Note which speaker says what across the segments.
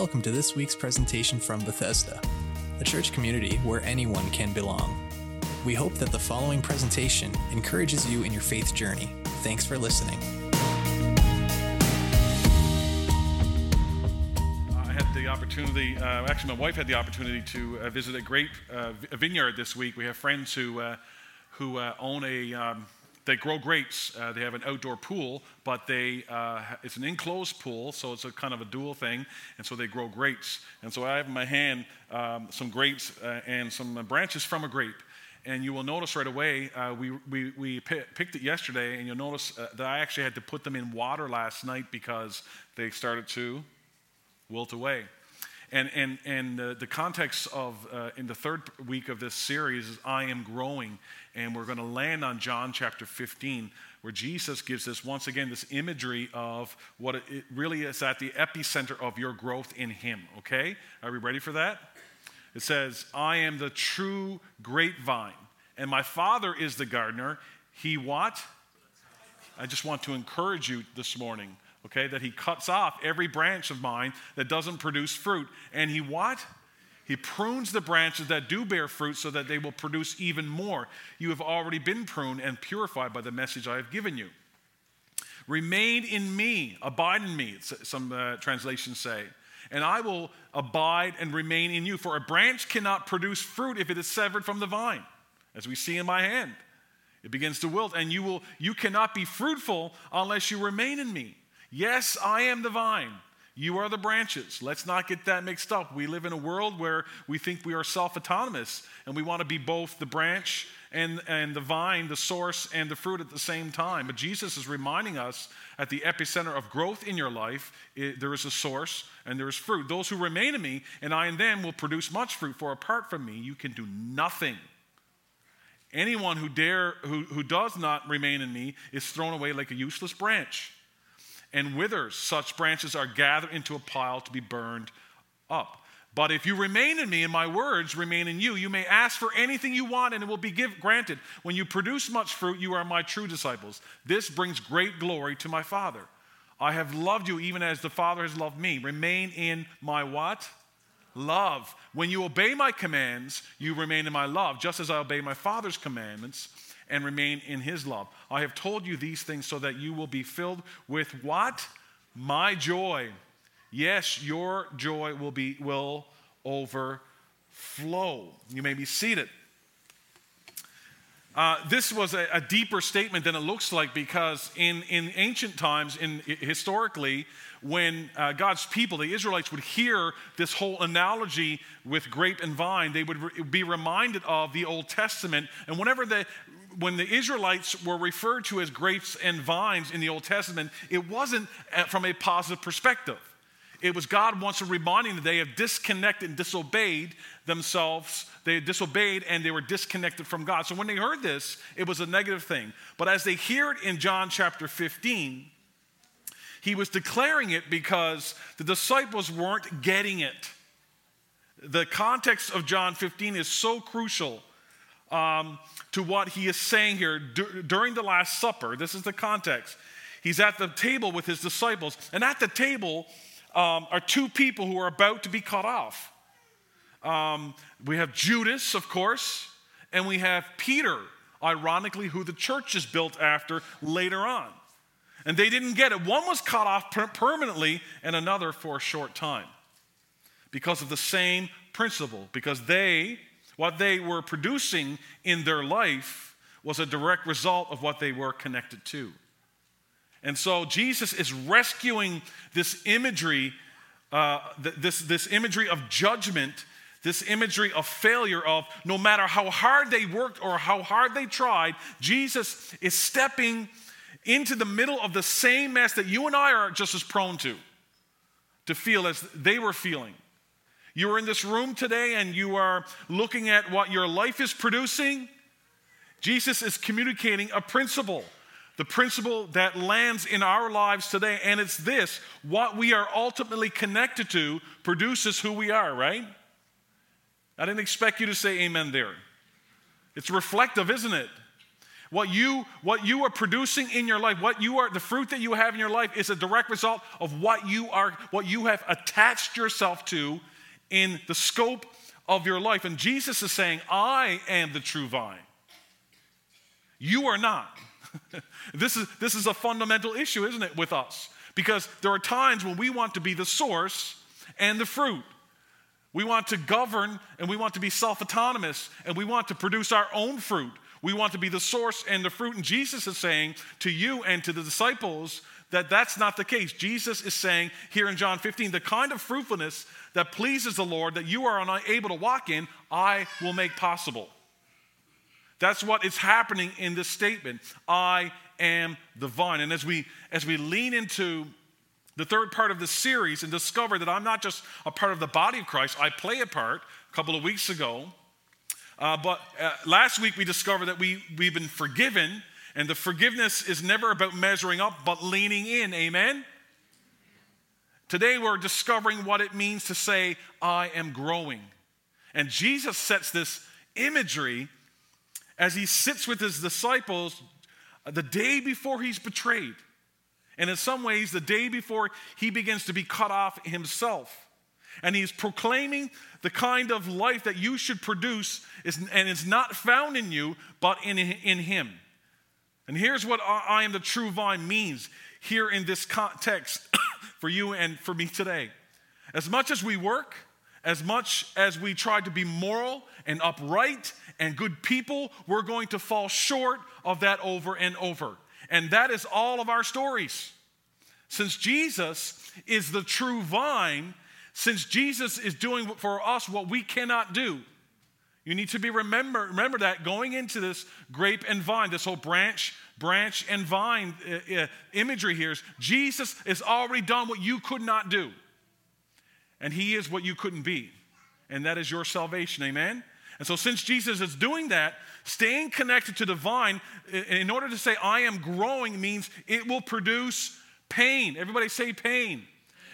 Speaker 1: Welcome to this week's presentation from Bethesda, a church community where anyone can belong. We hope that the following presentation encourages you in your faith journey. Thanks for listening.
Speaker 2: I had the opportunity, uh, actually, my wife had the opportunity to uh, visit a great uh, vineyard this week. We have friends who, uh, who uh, own a, um, they grow grapes. Uh, they have an outdoor pool, but they, it's an enclosed pool, so it's a kind of a dual thing, and so they grow grapes. And so I have in my hand um, some grapes and some branches from a grape. And you will notice right away, uh, we, we, we p- picked it yesterday, and you'll notice uh, that I actually had to put them in water last night because they started to wilt away. And, and, and uh, the context of, uh, in the third week of this series is I am growing. And we're going to land on John chapter 15, where Jesus gives us, once again, this imagery of what it really is at the epicenter of your growth in Him. Okay? Are we ready for that? It says, I am the true grapevine, and my Father is the gardener. He what? I just want to encourage you this morning, okay, that he cuts off every branch of mine that doesn't produce fruit. And he what? He prunes the branches that do bear fruit so that they will produce even more. You have already been pruned and purified by the message I have given you. Remain in me, abide in me, some uh, translations say and I will abide and remain in you. For a branch cannot produce fruit if it is severed from the vine, as we see in my hand. It begins to wilt, and you will you cannot be fruitful unless you remain in me. Yes, I am the vine. You are the branches. Let's not get that mixed up. We live in a world where we think we are self autonomous and we want to be both the branch and, and the vine, the source, and the fruit at the same time. But Jesus is reminding us at the epicenter of growth in your life, it, there is a source and there is fruit. Those who remain in me and I in them will produce much fruit, for apart from me, you can do nothing. Anyone who, dare, who, who does not remain in me is thrown away like a useless branch and withers. Such branches are gathered into a pile to be burned up. But if you remain in me and my words remain in you, you may ask for anything you want and it will be give, granted. When you produce much fruit, you are my true disciples. This brings great glory to my Father. I have loved you even as the Father has loved me. Remain in my what? Love. When you obey my commands, you remain in my love, just as I obey my Father's commandments and remain in his love. I have told you these things so that you will be filled with what? My joy. Yes, your joy will be will overflow. You may be seated. Uh, this was a, a, deeper statement than it looks like because in, in ancient times, in historically, when uh, God's people, the Israelites, would hear this whole analogy with grape and vine, they would re- be reminded of the Old Testament. And whenever the when the Israelites were referred to as grapes and vines in the Old Testament, it wasn't uh, from a positive perspective. It was God wants once reminding that they have disconnected and disobeyed themselves. They disobeyed and they were disconnected from God. So when they heard this, it was a negative thing. But as they hear it in John chapter 15, he was declaring it because the disciples weren't getting it. The context of John 15 is so crucial um, to what he is saying here D- during the Last Supper. This is the context. He's at the table with his disciples, and at the table, um, are two people who are about to be cut off. Um, we have Judas, of course, and we have Peter, ironically, who the church is built after later on. And they didn't get it. One was cut off per- permanently, and another for a short time because of the same principle, because they, what they were producing in their life, was a direct result of what they were connected to. And so Jesus is rescuing this imagery, uh, this, this imagery of judgment, this imagery of failure, of no matter how hard they worked or how hard they tried, Jesus is stepping into the middle of the same mess that you and I are just as prone to, to feel as they were feeling. You are in this room today and you are looking at what your life is producing. Jesus is communicating a principle the principle that lands in our lives today, and it's this what we are ultimately connected to produces who we are, right? I didn't expect you to say amen there. It's reflective, isn't it? What you, what you are producing in your life, what you are, the fruit that you have in your life is a direct result of what you are, what you have attached yourself to in the scope of your life. And Jesus is saying, I am the true vine. You are not. this, is, this is a fundamental issue, isn't it, with us? Because there are times when we want to be the source and the fruit. We want to govern and we want to be self autonomous and we want to produce our own fruit. We want to be the source and the fruit. And Jesus is saying to you and to the disciples that that's not the case. Jesus is saying here in John 15, the kind of fruitfulness that pleases the Lord that you are unable to walk in, I will make possible. That's what is happening in this statement. I am the vine. And as we as we lean into the third part of the series and discover that I'm not just a part of the body of Christ, I play a part a couple of weeks ago uh, but uh, last week we discovered that we, we've been forgiven, and the forgiveness is never about measuring up, but leaning in. Amen? Today we're discovering what it means to say, I am growing. And Jesus sets this imagery as he sits with his disciples the day before he's betrayed. And in some ways, the day before he begins to be cut off himself. And he's proclaiming the kind of life that you should produce, is, and it's not found in you, but in, in him. And here's what I am the true vine means here in this context for you and for me today. As much as we work, as much as we try to be moral and upright and good people, we're going to fall short of that over and over. And that is all of our stories. Since Jesus is the true vine, since Jesus is doing for us what we cannot do. You need to be remember remember that going into this grape and vine, this whole branch branch and vine uh, uh, imagery here is Jesus has already done what you could not do. And he is what you couldn't be. And that is your salvation. Amen. And so since Jesus is doing that, staying connected to the vine in order to say I am growing means it will produce pain. Everybody say pain.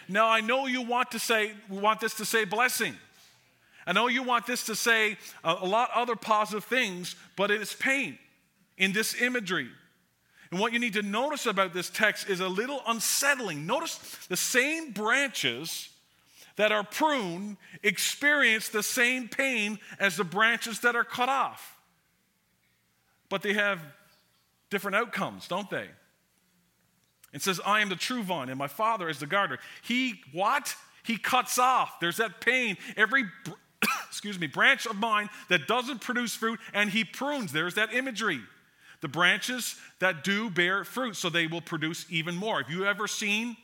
Speaker 2: Now, I know you want to say, we want this to say blessing. I know you want this to say a, a lot other positive things, but it is pain in this imagery. And what you need to notice about this text is a little unsettling. Notice the same branches that are pruned experience the same pain as the branches that are cut off. But they have different outcomes, don't they? It says, I am the true vine, and my father is the gardener. He, what? He cuts off. There's that pain. Every, excuse me, branch of mine that doesn't produce fruit, and he prunes. There's that imagery. The branches that do bear fruit, so they will produce even more. Have you ever seen,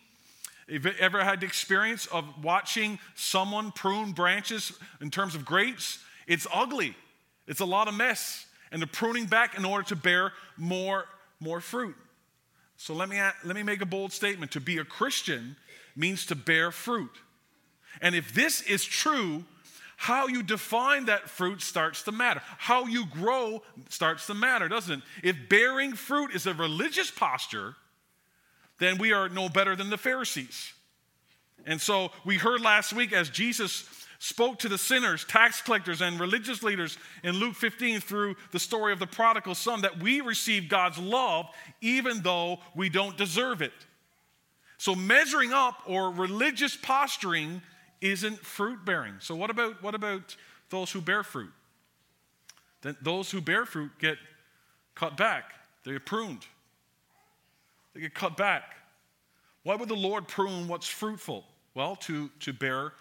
Speaker 2: have you ever had the experience of watching someone prune branches in terms of grapes? It's ugly. It's a lot of mess. And they're pruning back in order to bear more, more fruit. So let me, let me make a bold statement. To be a Christian means to bear fruit. And if this is true, how you define that fruit starts to matter. How you grow starts to matter, doesn't it? If bearing fruit is a religious posture, then we are no better than the Pharisees. And so we heard last week as Jesus spoke to the sinners, tax collectors, and religious leaders in Luke 15 through the story of the prodigal son that we receive God's love even though we don't deserve it. So measuring up or religious posturing isn't fruit bearing. So what about what about those who bear fruit? Then those who bear fruit get cut back. They get pruned. They get cut back. Why would the Lord prune what's fruitful? Well, to, to bear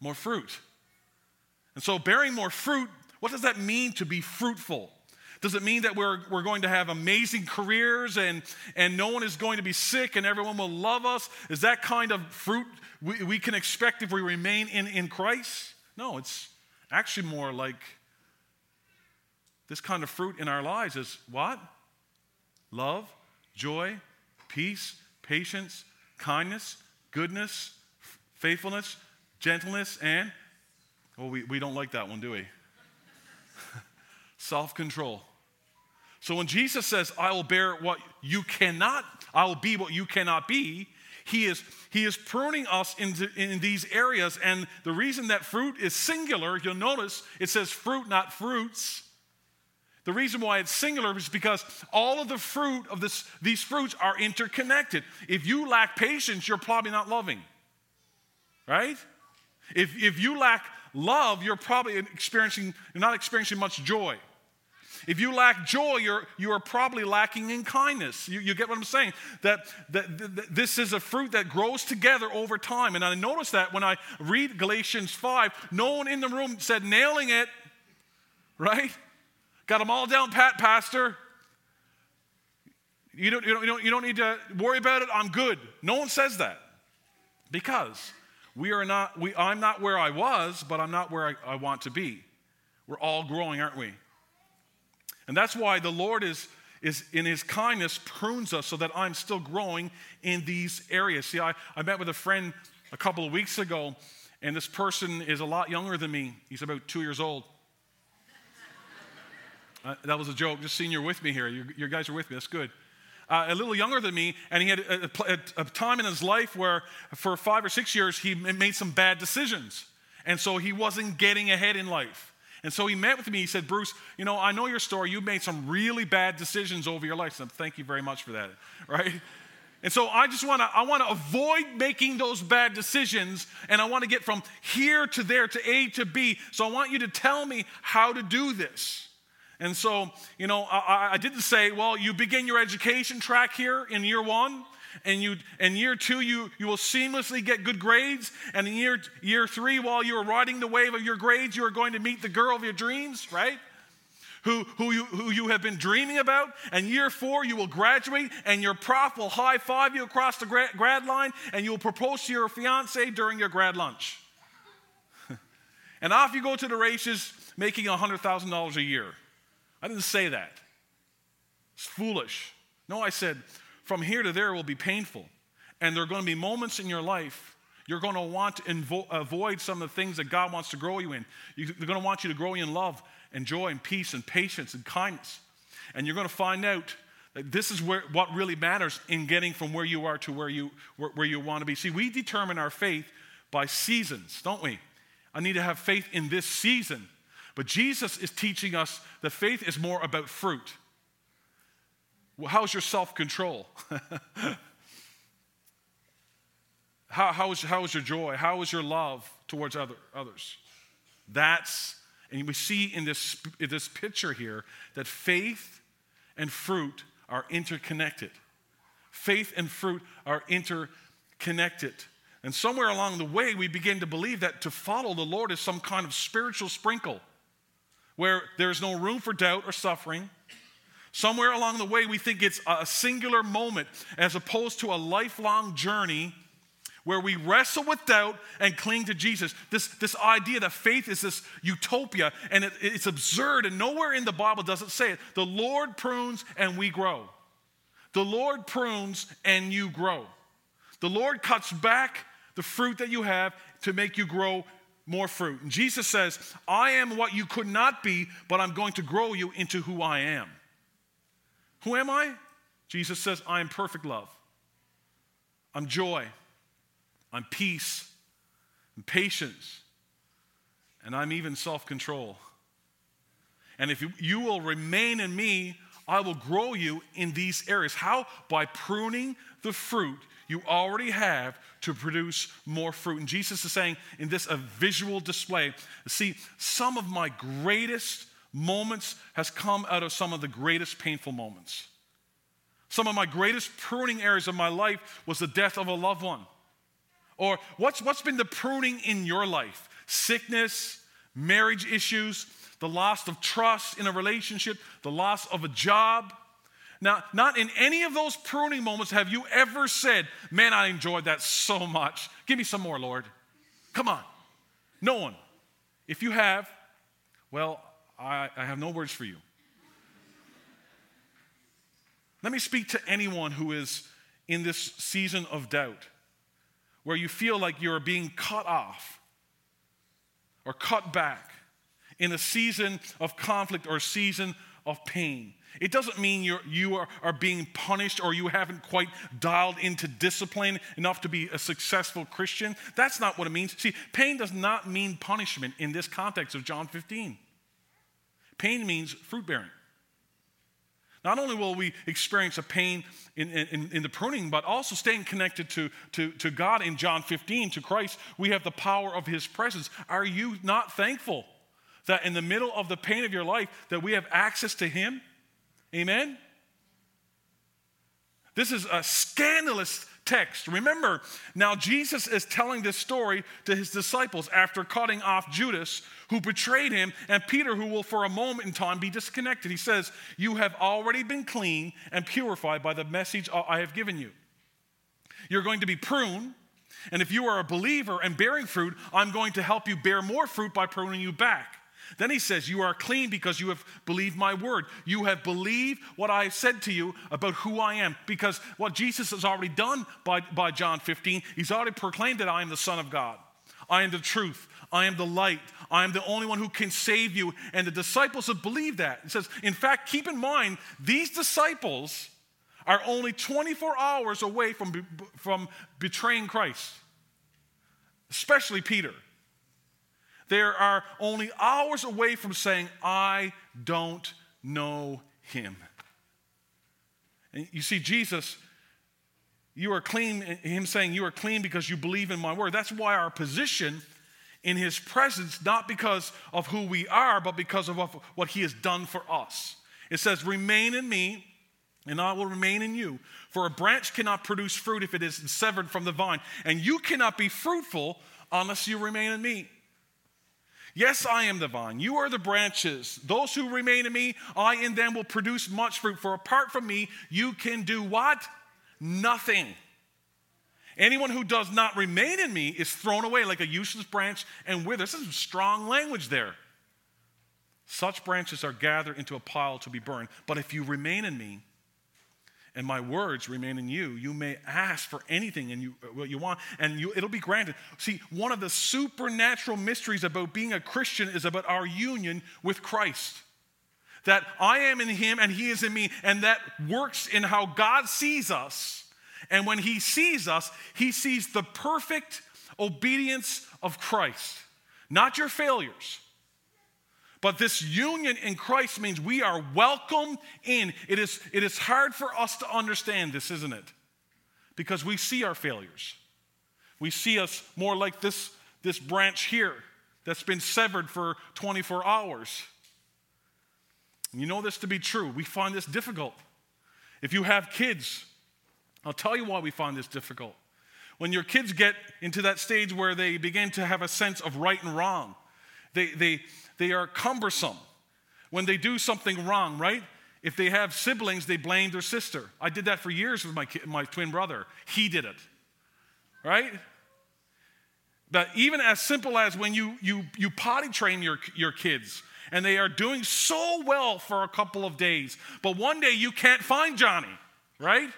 Speaker 2: more fruit. And so, bearing more fruit, what does that mean to be fruitful? Does it mean that we're, we're going to have amazing careers and, and no one is going to be sick and everyone will love us? Is that kind of fruit we, we can expect if we remain in, in Christ? No, it's actually more like this kind of fruit in our lives is what? Love, joy, peace, patience, kindness, goodness, faithfulness, gentleness, and well, we, we don't like that one, do we? Self control. So when Jesus says, I will bear what you cannot, I will be what you cannot be, he is, he is pruning us into, in these areas. And the reason that fruit is singular, you'll notice it says fruit, not fruits, The reason why it's singular is because all of the fruit of this, these fruits are interconnected. If you lack patience, you're probably not loving, right? If, if you lack love, you're probably experiencing, you're not experiencing much joy. If you lack joy, you're, you are probably lacking in kindness. You, you get what I'm saying? That, that, that, this is a fruit that grows together over time. And I noticed that when I read Galatians 5, no one in the room said nailing it, right? Got them all down pat, Pastor. You don't, you, don't, you, don't, you don't need to worry about it. I'm good. No one says that. Because we are not, we, I'm not where I was, but I'm not where I, I want to be. We're all growing, aren't we? And that's why the Lord is, is in his kindness prunes us so that I'm still growing in these areas. See, I, I met with a friend a couple of weeks ago, and this person is a lot younger than me. He's about two years old. Uh, that was a joke. Just seeing you're with me here. You, you guys are with me. That's good. Uh, a little younger than me, and he had a, a, a, time in his life where, for five or six years, he made some bad decisions. And so he wasn't getting ahead in life. And so he met with me. He said, Bruce, you know, I know your story. You've made some really bad decisions over your life. So thank you very much for that, right? And so I just want to I want to avoid making those bad decisions and I want to get from here to there to A to B. So I want you to tell me how to do this. And so, you know, I, I didn't say, well, you begin your education track here in year one and you in year two you, you will seamlessly get good grades. And in year, year three while you are riding the wave of your grades you are going to meet the girl of your dreams right? Who, who, you, who you have been dreaming about. And year four you will graduate and your prof will high five you across the grad, grad line and you will propose to your fiance during your grad lunch. And off you go to the races making $100000 a year. I didn't say that. It's foolish. No i said from here to there will be painful. And there are going to be moments in your life you're going to want to invo- avoid some of the things that God wants to grow you in. You're going to want you to grow in love and joy and peace and patience and kindness. And you're going to find out that this is where, what really matters in getting from where you are to where you, where, where you want to be. See, we determine our faith by seasons, don't we? I need to have faith in this season. But Jesus is teaching us that faith is more about fruit. How's your self control? how, how, is, how is your joy? How is your love towards other, others? That's, and we see in this, in this picture here that faith and fruit are interconnected. Faith and fruit are interconnected. And somewhere along the way, we begin to believe that to follow the Lord is some kind of spiritual sprinkle where there's no room for doubt or suffering Somewhere along the way, we think it's a singular moment as opposed to a lifelong journey where we wrestle with doubt and cling to Jesus. This, this idea that faith is this utopia and it, it's absurd, and nowhere in the Bible does it say it. The Lord prunes and we grow. The Lord prunes and you grow. The Lord cuts back the fruit that you have to make you grow more fruit. And Jesus says, I am what you could not be, but I'm going to grow you into who I am. Who am I? Jesus says, I am perfect love. I'm joy. I'm peace. I'm patience. And I'm even self control. And if you, you will remain in me, I will grow you in these areas. How? By pruning the fruit you already have to produce more fruit. And Jesus is saying in this a visual display, see, some of my greatest moments has come out of some of the greatest painful moments. Some of my greatest pruning areas of my life was the death of a loved one. Or what's, what's been the pruning in your life? Sickness, marriage issues, the loss of trust in a relationship, the loss of a job. Now, not in any of those pruning moments have you ever said, Man, I enjoyed that so much. Give me some more, Lord. Come on. No one. If you have, well, I, I have no words for you. Let me speak to anyone who is in this season of doubt, where you feel like you're being cut off or cut back in a season of conflict or season of pain. It doesn't mean you're, you are, are being punished or you haven't quite dialed into discipline enough to be a successful Christian. That's not what it means. See, pain does not mean punishment in this context of John 15. Pain means fruit bearing. Not only will we experience a pain in, in, in, the pruning, but also staying connected to, to, to God in John 15, to Christ, we have the power of His presence. Are you not thankful that in the middle of the pain of your life that we have access to Him? Amen? This is a scandalous text. Remember, now Jesus is telling this story to his disciples after cutting off Judas, who betrayed him, and Peter, who will for a moment in time be disconnected. He says, You have already been clean and purified by the message I have given you. You're going to be pruned, and if you are a believer and bearing fruit, I'm going to help you bear more fruit by pruning you back. Then he says, You are clean because you have believed my word. You have believed what I said to you about who I am. Because what Jesus has already done by, by John 15, he's already proclaimed that I am the Son of God. I am the truth. I am the light. I am the only one who can save you. And the disciples have believed that. It says, in fact, keep in mind, these disciples are only 24 hours away from, from betraying Christ, especially Peter. They are only hours away from saying, I don't know him. And you see, Jesus, you are clean, him saying, You are clean because you believe in my word. That's why our position in his presence, not because of who we are, but because of what he has done for us. It says, Remain in me, and I will remain in you. For a branch cannot produce fruit if it is severed from the vine, and you cannot be fruitful unless you remain in me. Yes, I am the vine. You are the branches. Those who remain in me, I in them will produce much fruit. For apart from me, you can do what? Nothing. Anyone who does not remain in me is thrown away like a useless branch and withers. This is strong language there. Such branches are gathered into a pile to be burned. But if you remain in me, and my words remain in you, you may ask for anything and you, what you want, and you, it'll be granted. See, one of the supernatural mysteries about being a Christian is about our union with Christ. That I am in him and he is in me, and that works in how God sees us. And when he sees us, he sees the perfect obedience of Christ, not your failures but this union in Christ means we are welcome in. It is, it is hard for us to understand this, isn't it? Because we see our failures. We see us more like this, this branch here that's been severed for 24 hours. You know this to be true. We find this difficult. If you have kids, I'll tell you why we find this difficult. When your kids get into that stage where they begin to have a sense of right and wrong, they, they, they are cumbersome when they do something wrong, right? If they have siblings, they blame their sister. I did that for years with my, my twin brother. He did it, right? But even as simple as when you, you, you potty train your, your kids and they are doing so well for a couple of days, but one day you can't find Johnny, right?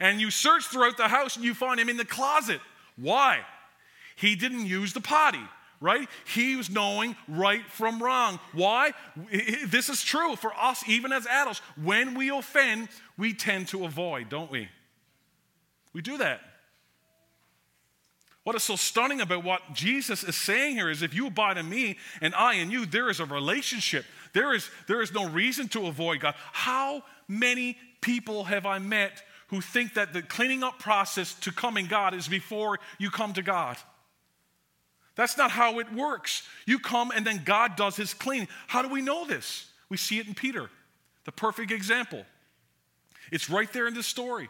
Speaker 2: And you search throughout the house and you find him in the closet. Why? He didn't use the potty right? He was knowing right from wrong. Why? This is true for us, even as adults. When we offend, we tend to avoid, don't we? We do that. What is so stunning about what Jesus is saying here is if you abide in me and I in you, there is a relationship. There is, there is no reason to avoid God. How many people have I met who think that the cleaning up process to coming God is before you come to God? That's not how it works. You come and then God does his cleaning. How do we know this? We see it in Peter, the perfect example. It's right there in this story.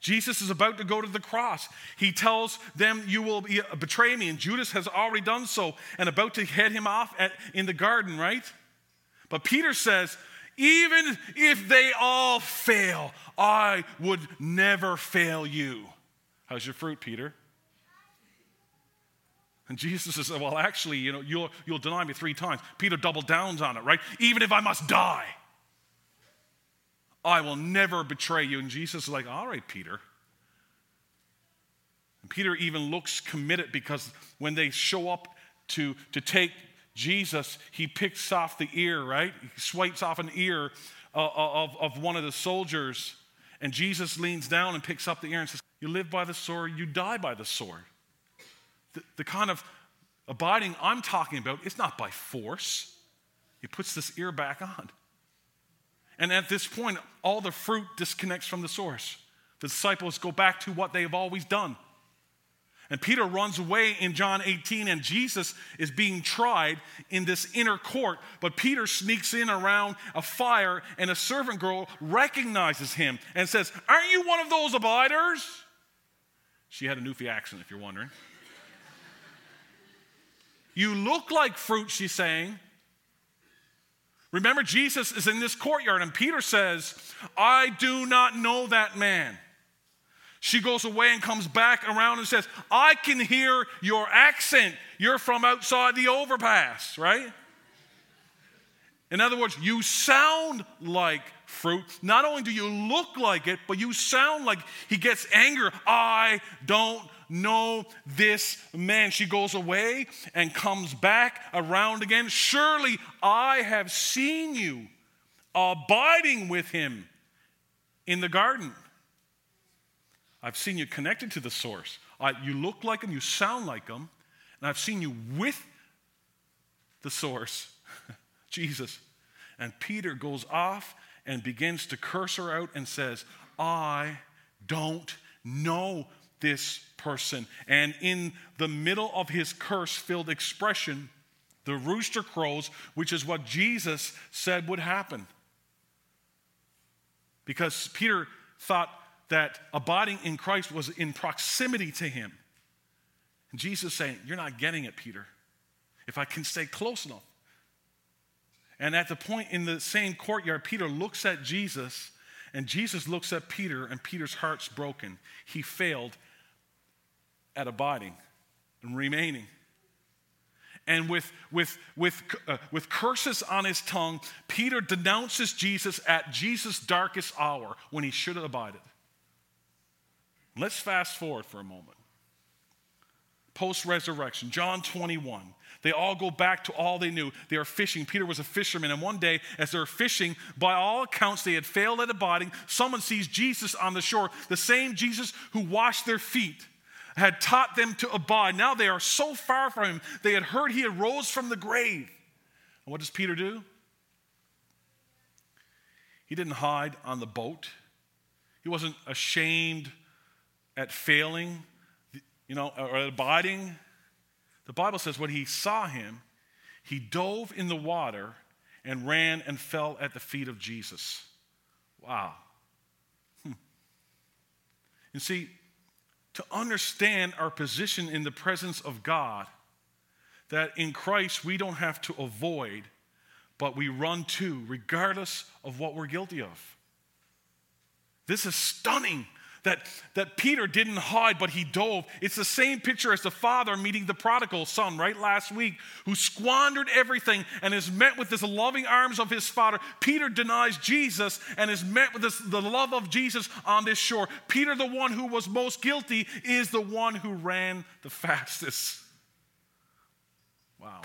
Speaker 2: Jesus is about to go to the cross. He tells them, You will uh, betray me. And Judas has already done so and about to head him off at, in the garden, right? But Peter says, Even if they all fail, I would never fail you. How's your fruit, Peter? And Jesus says, Well, actually, you know, you'll, you'll deny me three times. Peter double downs on it, right? Even if I must die, I will never betray you. And Jesus is like, All right, Peter. And Peter even looks committed because when they show up to, to take Jesus, he picks off the ear, right? He swipes off an ear uh, of, of one of the soldiers. And Jesus leans down and picks up the ear and says, You live by the sword, you die by the sword. The, the kind of abiding I'm talking about, it's not by force. He puts this ear back on. And at this point, all the fruit disconnects from the source. The disciples go back to what they have always done. And Peter runs away in John 18, and Jesus is being tried in this inner court. But Peter sneaks in around a fire, and a servant girl recognizes him and says, Aren't you one of those abiders? She had a Newfie accent, if you're wondering. You look like fruit, she's saying. Remember, Jesus is in this courtyard, and Peter says, I do not know that man. She goes away and comes back around and says, I can hear your accent. You're from outside the overpass, right? In other words, you sound like fruit. Not only do you look like it, but you sound like he gets anger. I don't know this man. She goes away and comes back around again. Surely I have seen you abiding with him in the garden. I've seen you connected to the source. I, you look like him, you sound like him, and I've seen you with the source, Jesus. And Peter goes off and begins to curse her out and says, I don't know this person. And in the middle of his curse filled expression, the rooster crows, which is what Jesus said would happen. Because Peter thought that abiding in Christ was in proximity to him. And Jesus saying, You're not getting it, Peter. If I can stay close enough. And at the point in the same courtyard, Peter looks at Jesus, and Jesus looks at Peter, and Peter's heart's broken. He failed at abiding and remaining. And with, with, with, uh, with curses on his tongue, Peter denounces Jesus at Jesus' darkest hour when he should have abided. Let's fast forward for a moment. Post resurrection, John 21. They all go back to all they knew. They are fishing. Peter was a fisherman, and one day, as they're fishing, by all accounts, they had failed at abiding. Someone sees Jesus on the shore, the same Jesus who washed their feet, had taught them to abide. Now they are so far from him, they had heard he had rose from the grave. And what does Peter do? He didn't hide on the boat, he wasn't ashamed at failing, you know, or abiding. The Bible says when he saw him, he dove in the water and ran and fell at the feet of Jesus. Wow. Hmm. And see, to understand our position in the presence of God, that in Christ we don't have to avoid, but we run to, regardless of what we're guilty of. This is stunning that, that Peter didn't hide, but he dove. It's the same picture as the father meeting the prodigal son, right? Last week, who squandered everything and is met with this loving arms of his father. Peter denies Jesus and is met with this, the love of Jesus on this shore. Peter, the one who was most guilty, is the one who ran the fastest. Wow.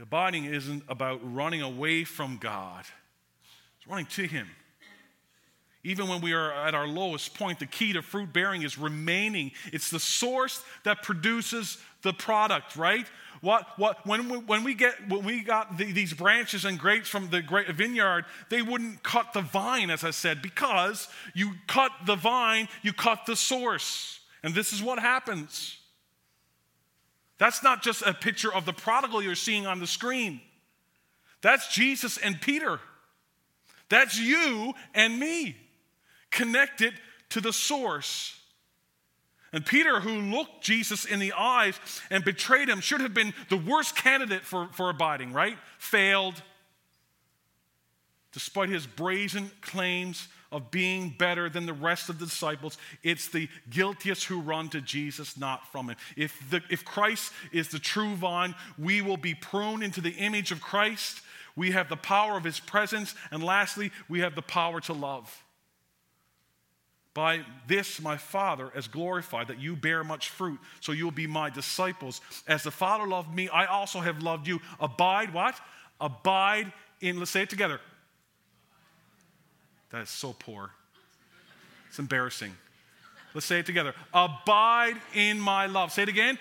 Speaker 2: Abiding isn't about running away from God, it's running to Him. Even when we are at our lowest point, the key to fruit bearing is remaining. It's the source that produces the product, right? What, what, when, we, when we get when we got the, these branches and grapes from the vineyard, they wouldn't cut the vine, as I said, because you cut the vine, you cut the source. And this is what happens. That's not just a picture of the prodigal you're seeing on the screen. That's Jesus and Peter. That's you and me connected to the source. And Peter, who looked Jesus in the eyes and betrayed him, should have been the worst candidate for, for abiding, right? Failed. Despite his brazen claims of being better than the rest of the disciples, it's the guiltiest who run to Jesus, not from him. If, the, if Christ is the true vine, we will be pruned into the image of Christ. We have the power of his presence. And lastly, we have the power to love. By this my Father is glorified, that you bear much fruit, so you'll be my disciples. As the Father loved me, I also have loved you. Abide what? Abide in, let's say it together. That is so poor. It's embarrassing. Let's say it together. Abide in my love. Say it again.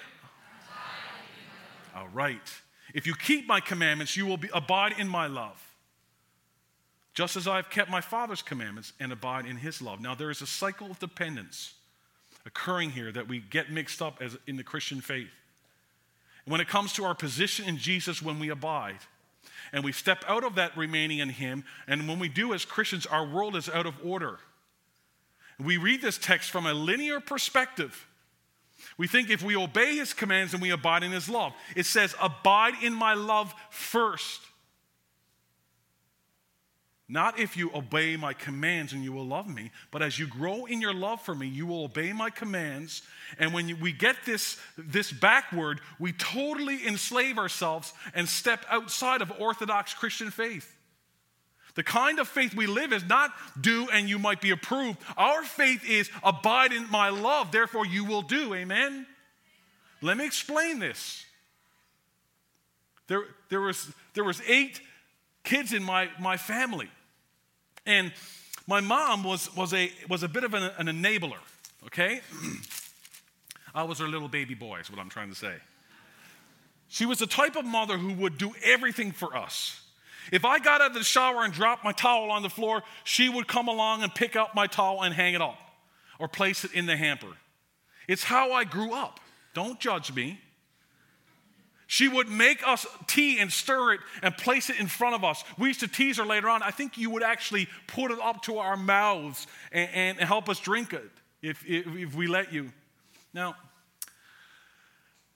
Speaker 2: All right. If you keep my commandments, you will be, abide in my love, just as I have kept my Father's commandments and abide in his love. Now, there is a cycle of dependence occurring here that we get mixed up as in the Christian faith. When it comes to our position in Jesus when we abide, and we step out of that remaining in Him, and when we do as Christians, our world is out of order. We read this text from a linear perspective. We think if we obey His commands and we abide in His love, it says, Abide in my love first. Not if you obey my commands and you will love me, but as you grow in your love for me, you will obey my commands. And when we get this, this backward, we totally enslave ourselves and step outside of Orthodox Christian faith. The kind of faith we live is not do and you might be approved. Our faith is abide in my love, therefore you will do. Amen? Let me explain this. There, there, was, there was eight kids in my, my family. And my mom was, was, a, was a bit of an, an enabler, okay? I was her little baby boy, is what I'm trying to say. She was the type of mother who would do everything for us. If I got out of the shower and dropped my towel on the floor, she would come along and pick up my towel and hang it up or place it in the hamper. It's how I grew up. Don't judge me. She would make us tea and stir it and place it in front of us. We used to tease her later on. I think you would actually put it up to our mouths and, and help us drink it if, if, if, we let you. Now,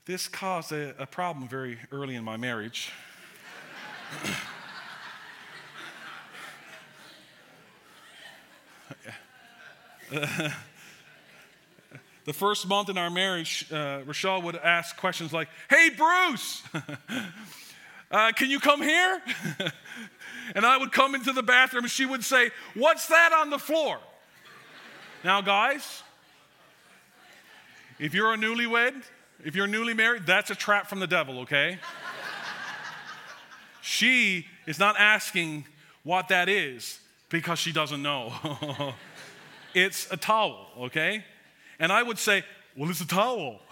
Speaker 2: this caused a, a problem very early in my marriage. The first month in our marriage, uh, would ask questions like, Hey, Bruce, uh, can you come here? and I would come into the bathroom and she would say, What's that on the floor? now, guys, if you're a newlywed, if you're newly married, that's a trap from the devil, okay? she is not asking what that is because she doesn't know. it's a towel, okay? And I would say, Well, it's a towel.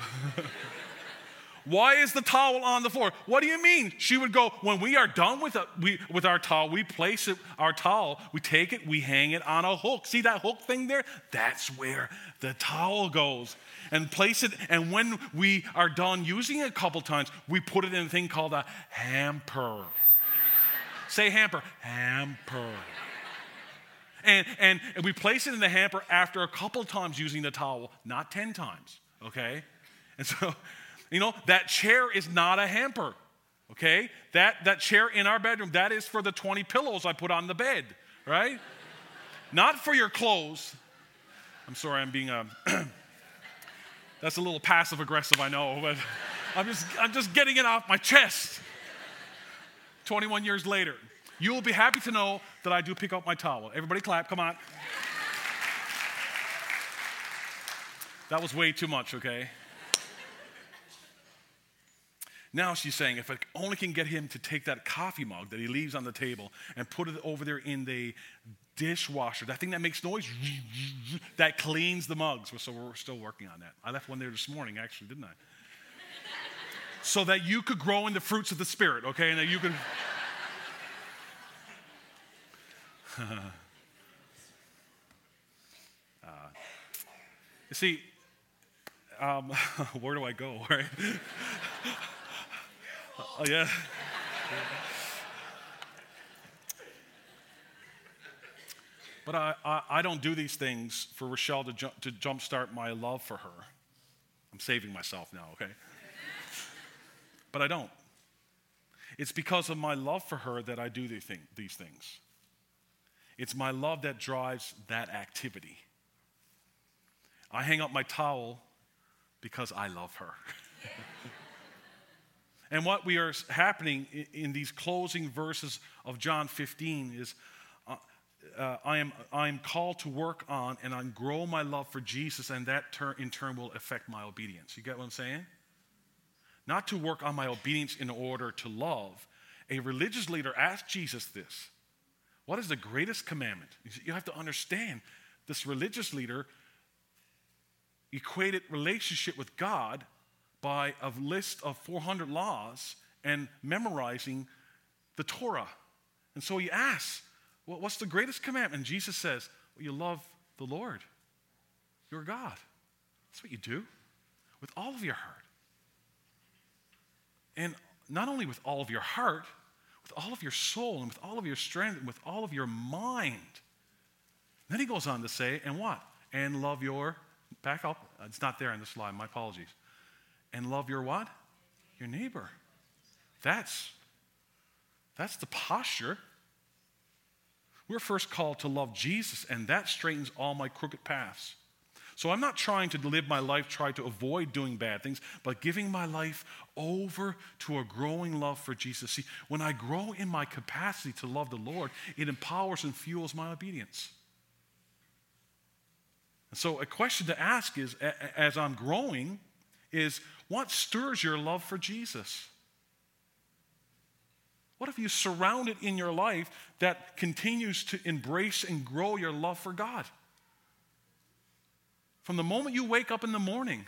Speaker 2: Why is the towel on the floor? What do you mean? She would go, When we are done with, a, we, with our towel, we place it, our towel, we take it, we hang it on a hook. See that hook thing there? That's where the towel goes. And place it, and when we are done using it a couple times, we put it in a thing called a hamper. Say hamper. Hamper. And, and, we place it in the hamper after a couple times using the towel, not 10 times, okay? And so, you know, that chair is not a hamper, okay? That, that chair in our bedroom, that is for the 20 pillows I put on the bed, right? not for your clothes. I'm sorry, I'm being, um, that's a little passive aggressive, I know, but I'm just, I'm just getting it off my chest 21 years later. You will be happy to know that I do pick up my towel. Everybody clap, come on. That was way too much, okay? Now she's saying, if I only can get him to take that coffee mug that he leaves on the table and put it over there in the dishwasher, that thing that makes noise, that cleans the mugs. So we're still working on that. I left one there this morning, actually, didn't I? so that you could grow in the fruits of the Spirit, okay? And that you could. uh, you see, um, where do I go, right? oh, yeah. But I, I, I, don't do these things for Rochelle to, jump, to jumpstart my love for her. I'm saving myself now, okay? but I don't. It's because of my love for her that I do these things. It's my love that drives that activity. I hang up my towel because I love her. and what we are happening in these closing verses of John 15 is uh, uh, I, am, I am called to work on and I grow my love for Jesus, and that ter- in turn will affect my obedience. You get what I'm saying? Not to work on my obedience in order to love. A religious leader asked Jesus this what is the greatest commandment? You have to understand this religious leader equated relationship with God by a list of 400 laws and memorizing the Torah. And so he asks, well, What's the greatest commandment? And Jesus says, well, You love the Lord, your God. That's what you do with all of your heart. And not only with all of your heart, all of your soul and with all of your strength and with all of your mind. Then he goes on to say, and what? And love your, back up, it's not there in the slide, my apologies. And love your what? Your neighbor. That's, that's the posture. We're first called to love Jesus, and that straightens all my crooked paths. So I'm not trying to live my life, try to avoid doing bad things, but giving my life over to a growing love for Jesus. See, when I grow in my capacity to love the Lord, it empowers and fuels my obedience. And So, a question to ask is as I'm growing, is what stirs your love for Jesus? What have you surrounded in your life that continues to embrace and grow your love for God? From the moment you wake up in the morning,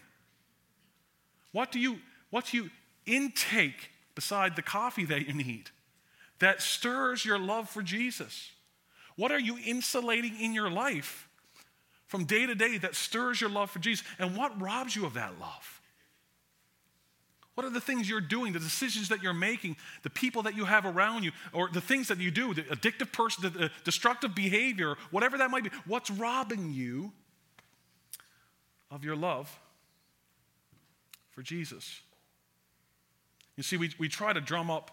Speaker 2: what do you, what do you intake beside the coffee that you need that stirs your love for Jesus? What are you insulating in your life from day to day that stirs your love for Jesus? And what robs you of that love? What are the things you're doing, the decisions that you're making, the people that you have around you, or the things that you do, the addictive person, the, the destructive behavior, whatever that might be? What's robbing you of your love for Jesus. You see, we, we try to drum up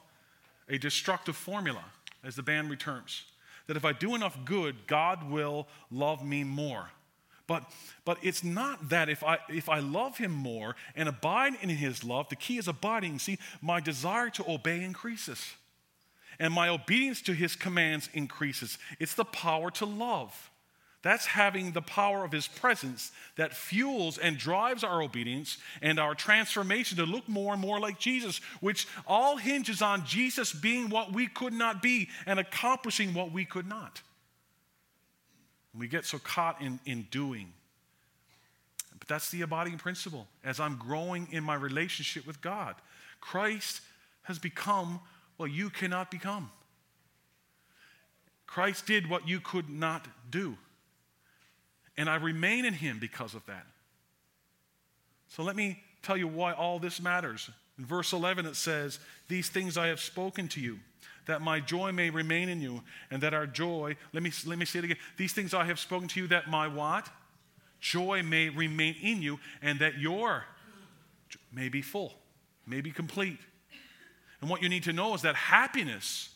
Speaker 2: a destructive formula as the band returns that if I do enough good, God will love me more. But, but it's not that if I, if I love him more and abide in his love, the key is abiding. See, my desire to obey increases, and my obedience to his commands increases. It's the power to love. That's having the power of His presence that fuels and drives our obedience and our transformation to look more and more like Jesus, which all hinges on Jesus being what we could not be and accomplishing what we could not. We get so caught in, in doing. But that's the abiding principle as I'm growing in my relationship with God. Christ has become what you cannot become. Christ did what you could not do. And I remain in him because of that. So let me tell you why all this matters. In verse 11, it says, These things I have spoken to you, that my joy may remain in you, and that our joy, let me, let me say it again. These things I have spoken to you, that my what? Joy may remain in you, and that your may be full, may be complete. And what you need to know is that happiness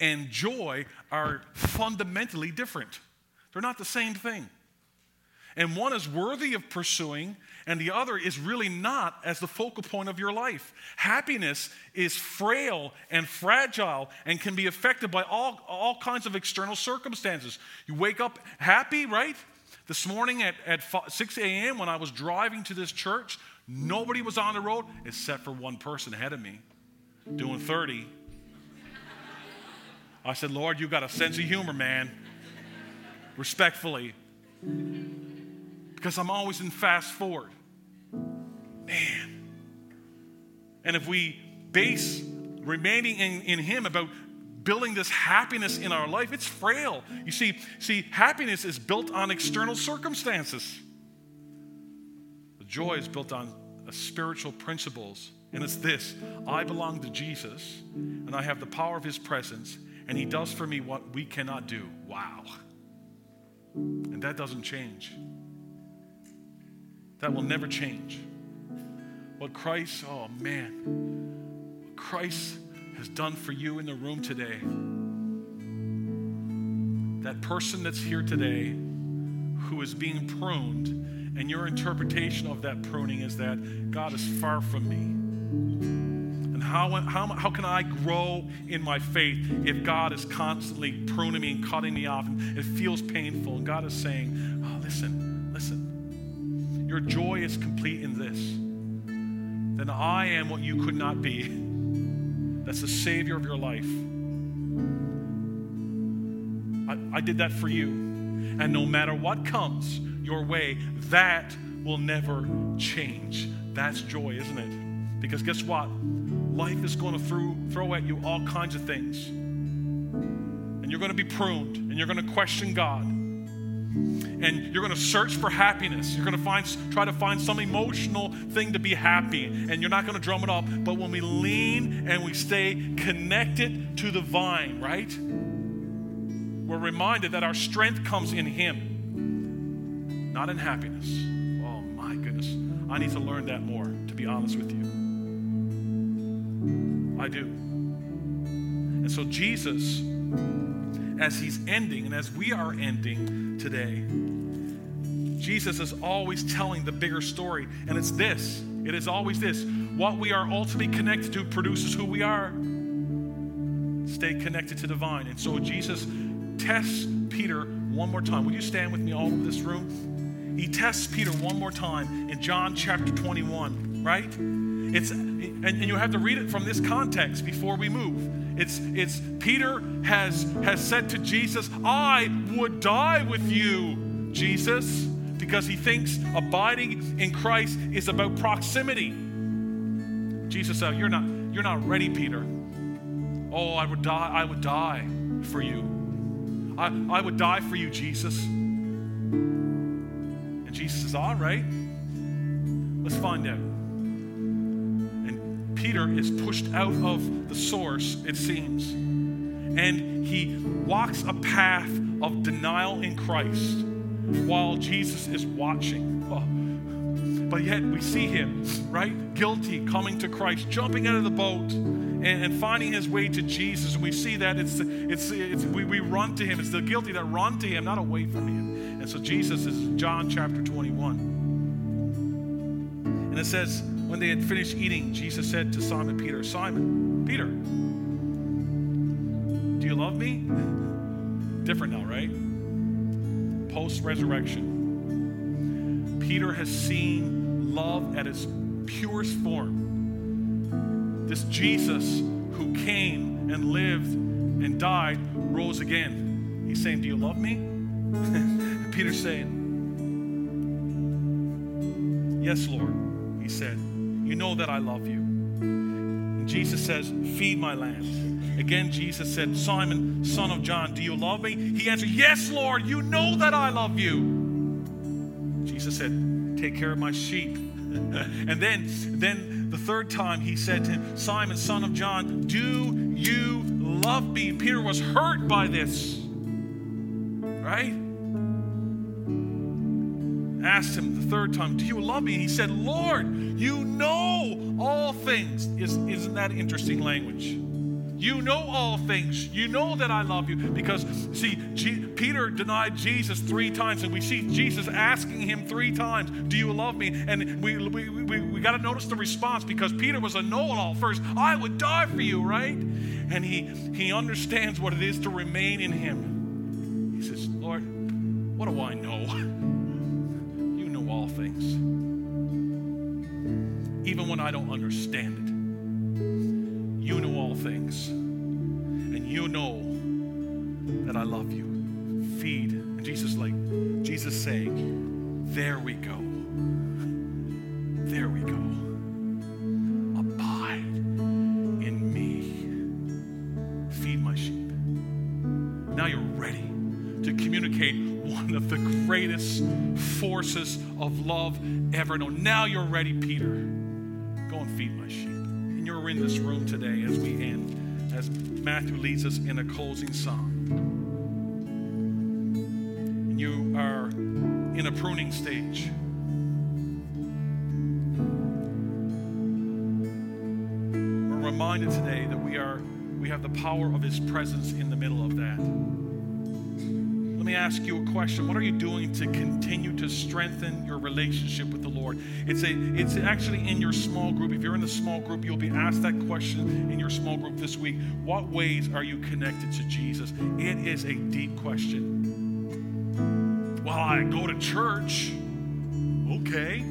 Speaker 2: and joy are fundamentally different. They're not the same thing. And one is worthy of pursuing, and the other is really not as the focal point of your life. Happiness is frail and fragile and can be affected by all, all kinds of external circumstances. You wake up happy, right? This morning at, at 6 a.m., when I was driving to this church, nobody was on the road except for one person ahead of me doing 30. I said, Lord, you got a sense of humor, man respectfully, because I'm always in fast forward. Man. And if we base remaining in, in Him about building this happiness in our life, it's frail. You see, see, happiness is built on external circumstances. The joy is built on uh, spiritual principles. And it's this I belong to Jesus, and I have the power of his presence, and he does for me what we cannot do. Wow. And that doesn't change. That will never change. What Christ, oh man, what Christ has done for you in the room today. That person that's here today who is being pruned, and your interpretation of that pruning is that God is far from me how, how, how can I grow in my faith if God is constantly pruning me and cutting me off and it feels painful? And God is saying, oh, listen, listen. Your joy is complete in this. Then I am what you could not be. That's the Savior of your life. I, I did that for you. And no matter what comes your way, that will never change. That's joy, isn't it? Because guess what? Life is going to throw, throw at you all kinds of things. And you're going to be pruned and you're going to question God. And you're going to search for happiness. You're going to find, try to find some emotional thing to be happy, and you're not going to drum it up. But when we lean and we stay connected to the vine, right? We're reminded that our strength comes in Him, not in happiness. Oh my goodness. I need to learn that more, to be honest with you. I do. And so, Jesus, as He's ending and as we are ending today, Jesus is always telling the bigger story. And it's this it is always this. What we are ultimately connected to produces who we are. Stay connected to the vine. And so, Jesus tests Peter one more time. Would you stand with me all over this room? He tests Peter one more time in John chapter 21, right? It's and, and you have to read it from this context before we move. It's it's Peter has has said to Jesus, I would die with you, Jesus, because he thinks abiding in Christ is about proximity. Jesus said, You're not, you're not ready, Peter. Oh, I would die, I would die for you. I, I would die for you, Jesus. And Jesus says, All right, let's find out. Peter is pushed out of the source, it seems. And he walks a path of denial in Christ while Jesus is watching. But yet we see him, right? Guilty, coming to Christ, jumping out of the boat and, and finding his way to Jesus. And we see that it's, it's, it's we, we run to him. It's the guilty that run to him, not away from him. And so Jesus is John chapter 21. And it says, when they had finished eating, Jesus said to Simon Peter, Simon, Peter, do you love me? Different now, right? Post resurrection. Peter has seen love at its purest form this Jesus who came and lived and died rose again. He's saying, Do you love me? Peter's saying, Yes, Lord. He said, You know that I love you. And Jesus says, Feed my lambs. Again, Jesus said, Simon, son of John, do you love me? He answered, Yes, Lord, you know that I love you. Jesus said, Take care of my sheep. and then, then the third time he said to him, Simon, son of John, do you love me? Peter was hurt by this. Right? Asked him the third time, Do you love me? He said, Lord, you know all things. Is, isn't that interesting language? You know all things. You know that I love you. Because, see, G- Peter denied Jesus three times, and we see Jesus asking him three times, Do you love me? And we, we, we, we got to notice the response because Peter was a know it all first. I would die for you, right? And he, he understands what it is to remain in him. He says, Lord, what do I know? Things. Even when I don't understand it you know all things. And you know that I love you. Feed. And Jesus, like, Jesus saying, There we go. There we go. Greatest forces of love ever known. Now you're ready, Peter. Go and feed my sheep And you're in this room today as we end, as Matthew leads us in a closing song, and you are in a pruning stage. We're reminded today that we are we have the power of his presence in the middle of that me ask you a question. What are you doing to continue to strengthen your relationship with the Lord? It's a it's actually in your small group. If you're in the small group, you'll be asked that question in your small group this week. What ways are you connected to Jesus? It is a deep question. Well, I go to church. Okay.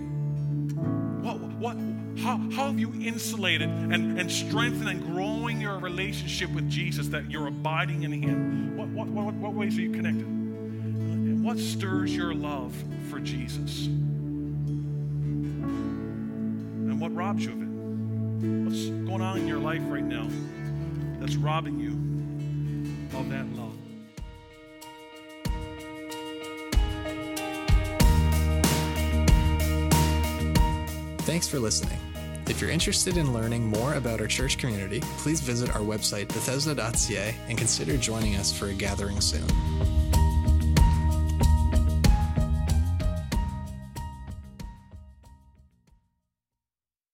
Speaker 2: What what how, how have you insulated and, and strengthened and growing your relationship with Jesus that you're abiding in Him? What, what, what, what ways are you connected? What stirs your love for Jesus? And what robs you of it? What's going on in your life right now that's robbing you of that love?
Speaker 1: Thanks for listening. If you're interested in learning more about our church community, please visit our website, Bethesda.ca, and consider joining us for a gathering soon.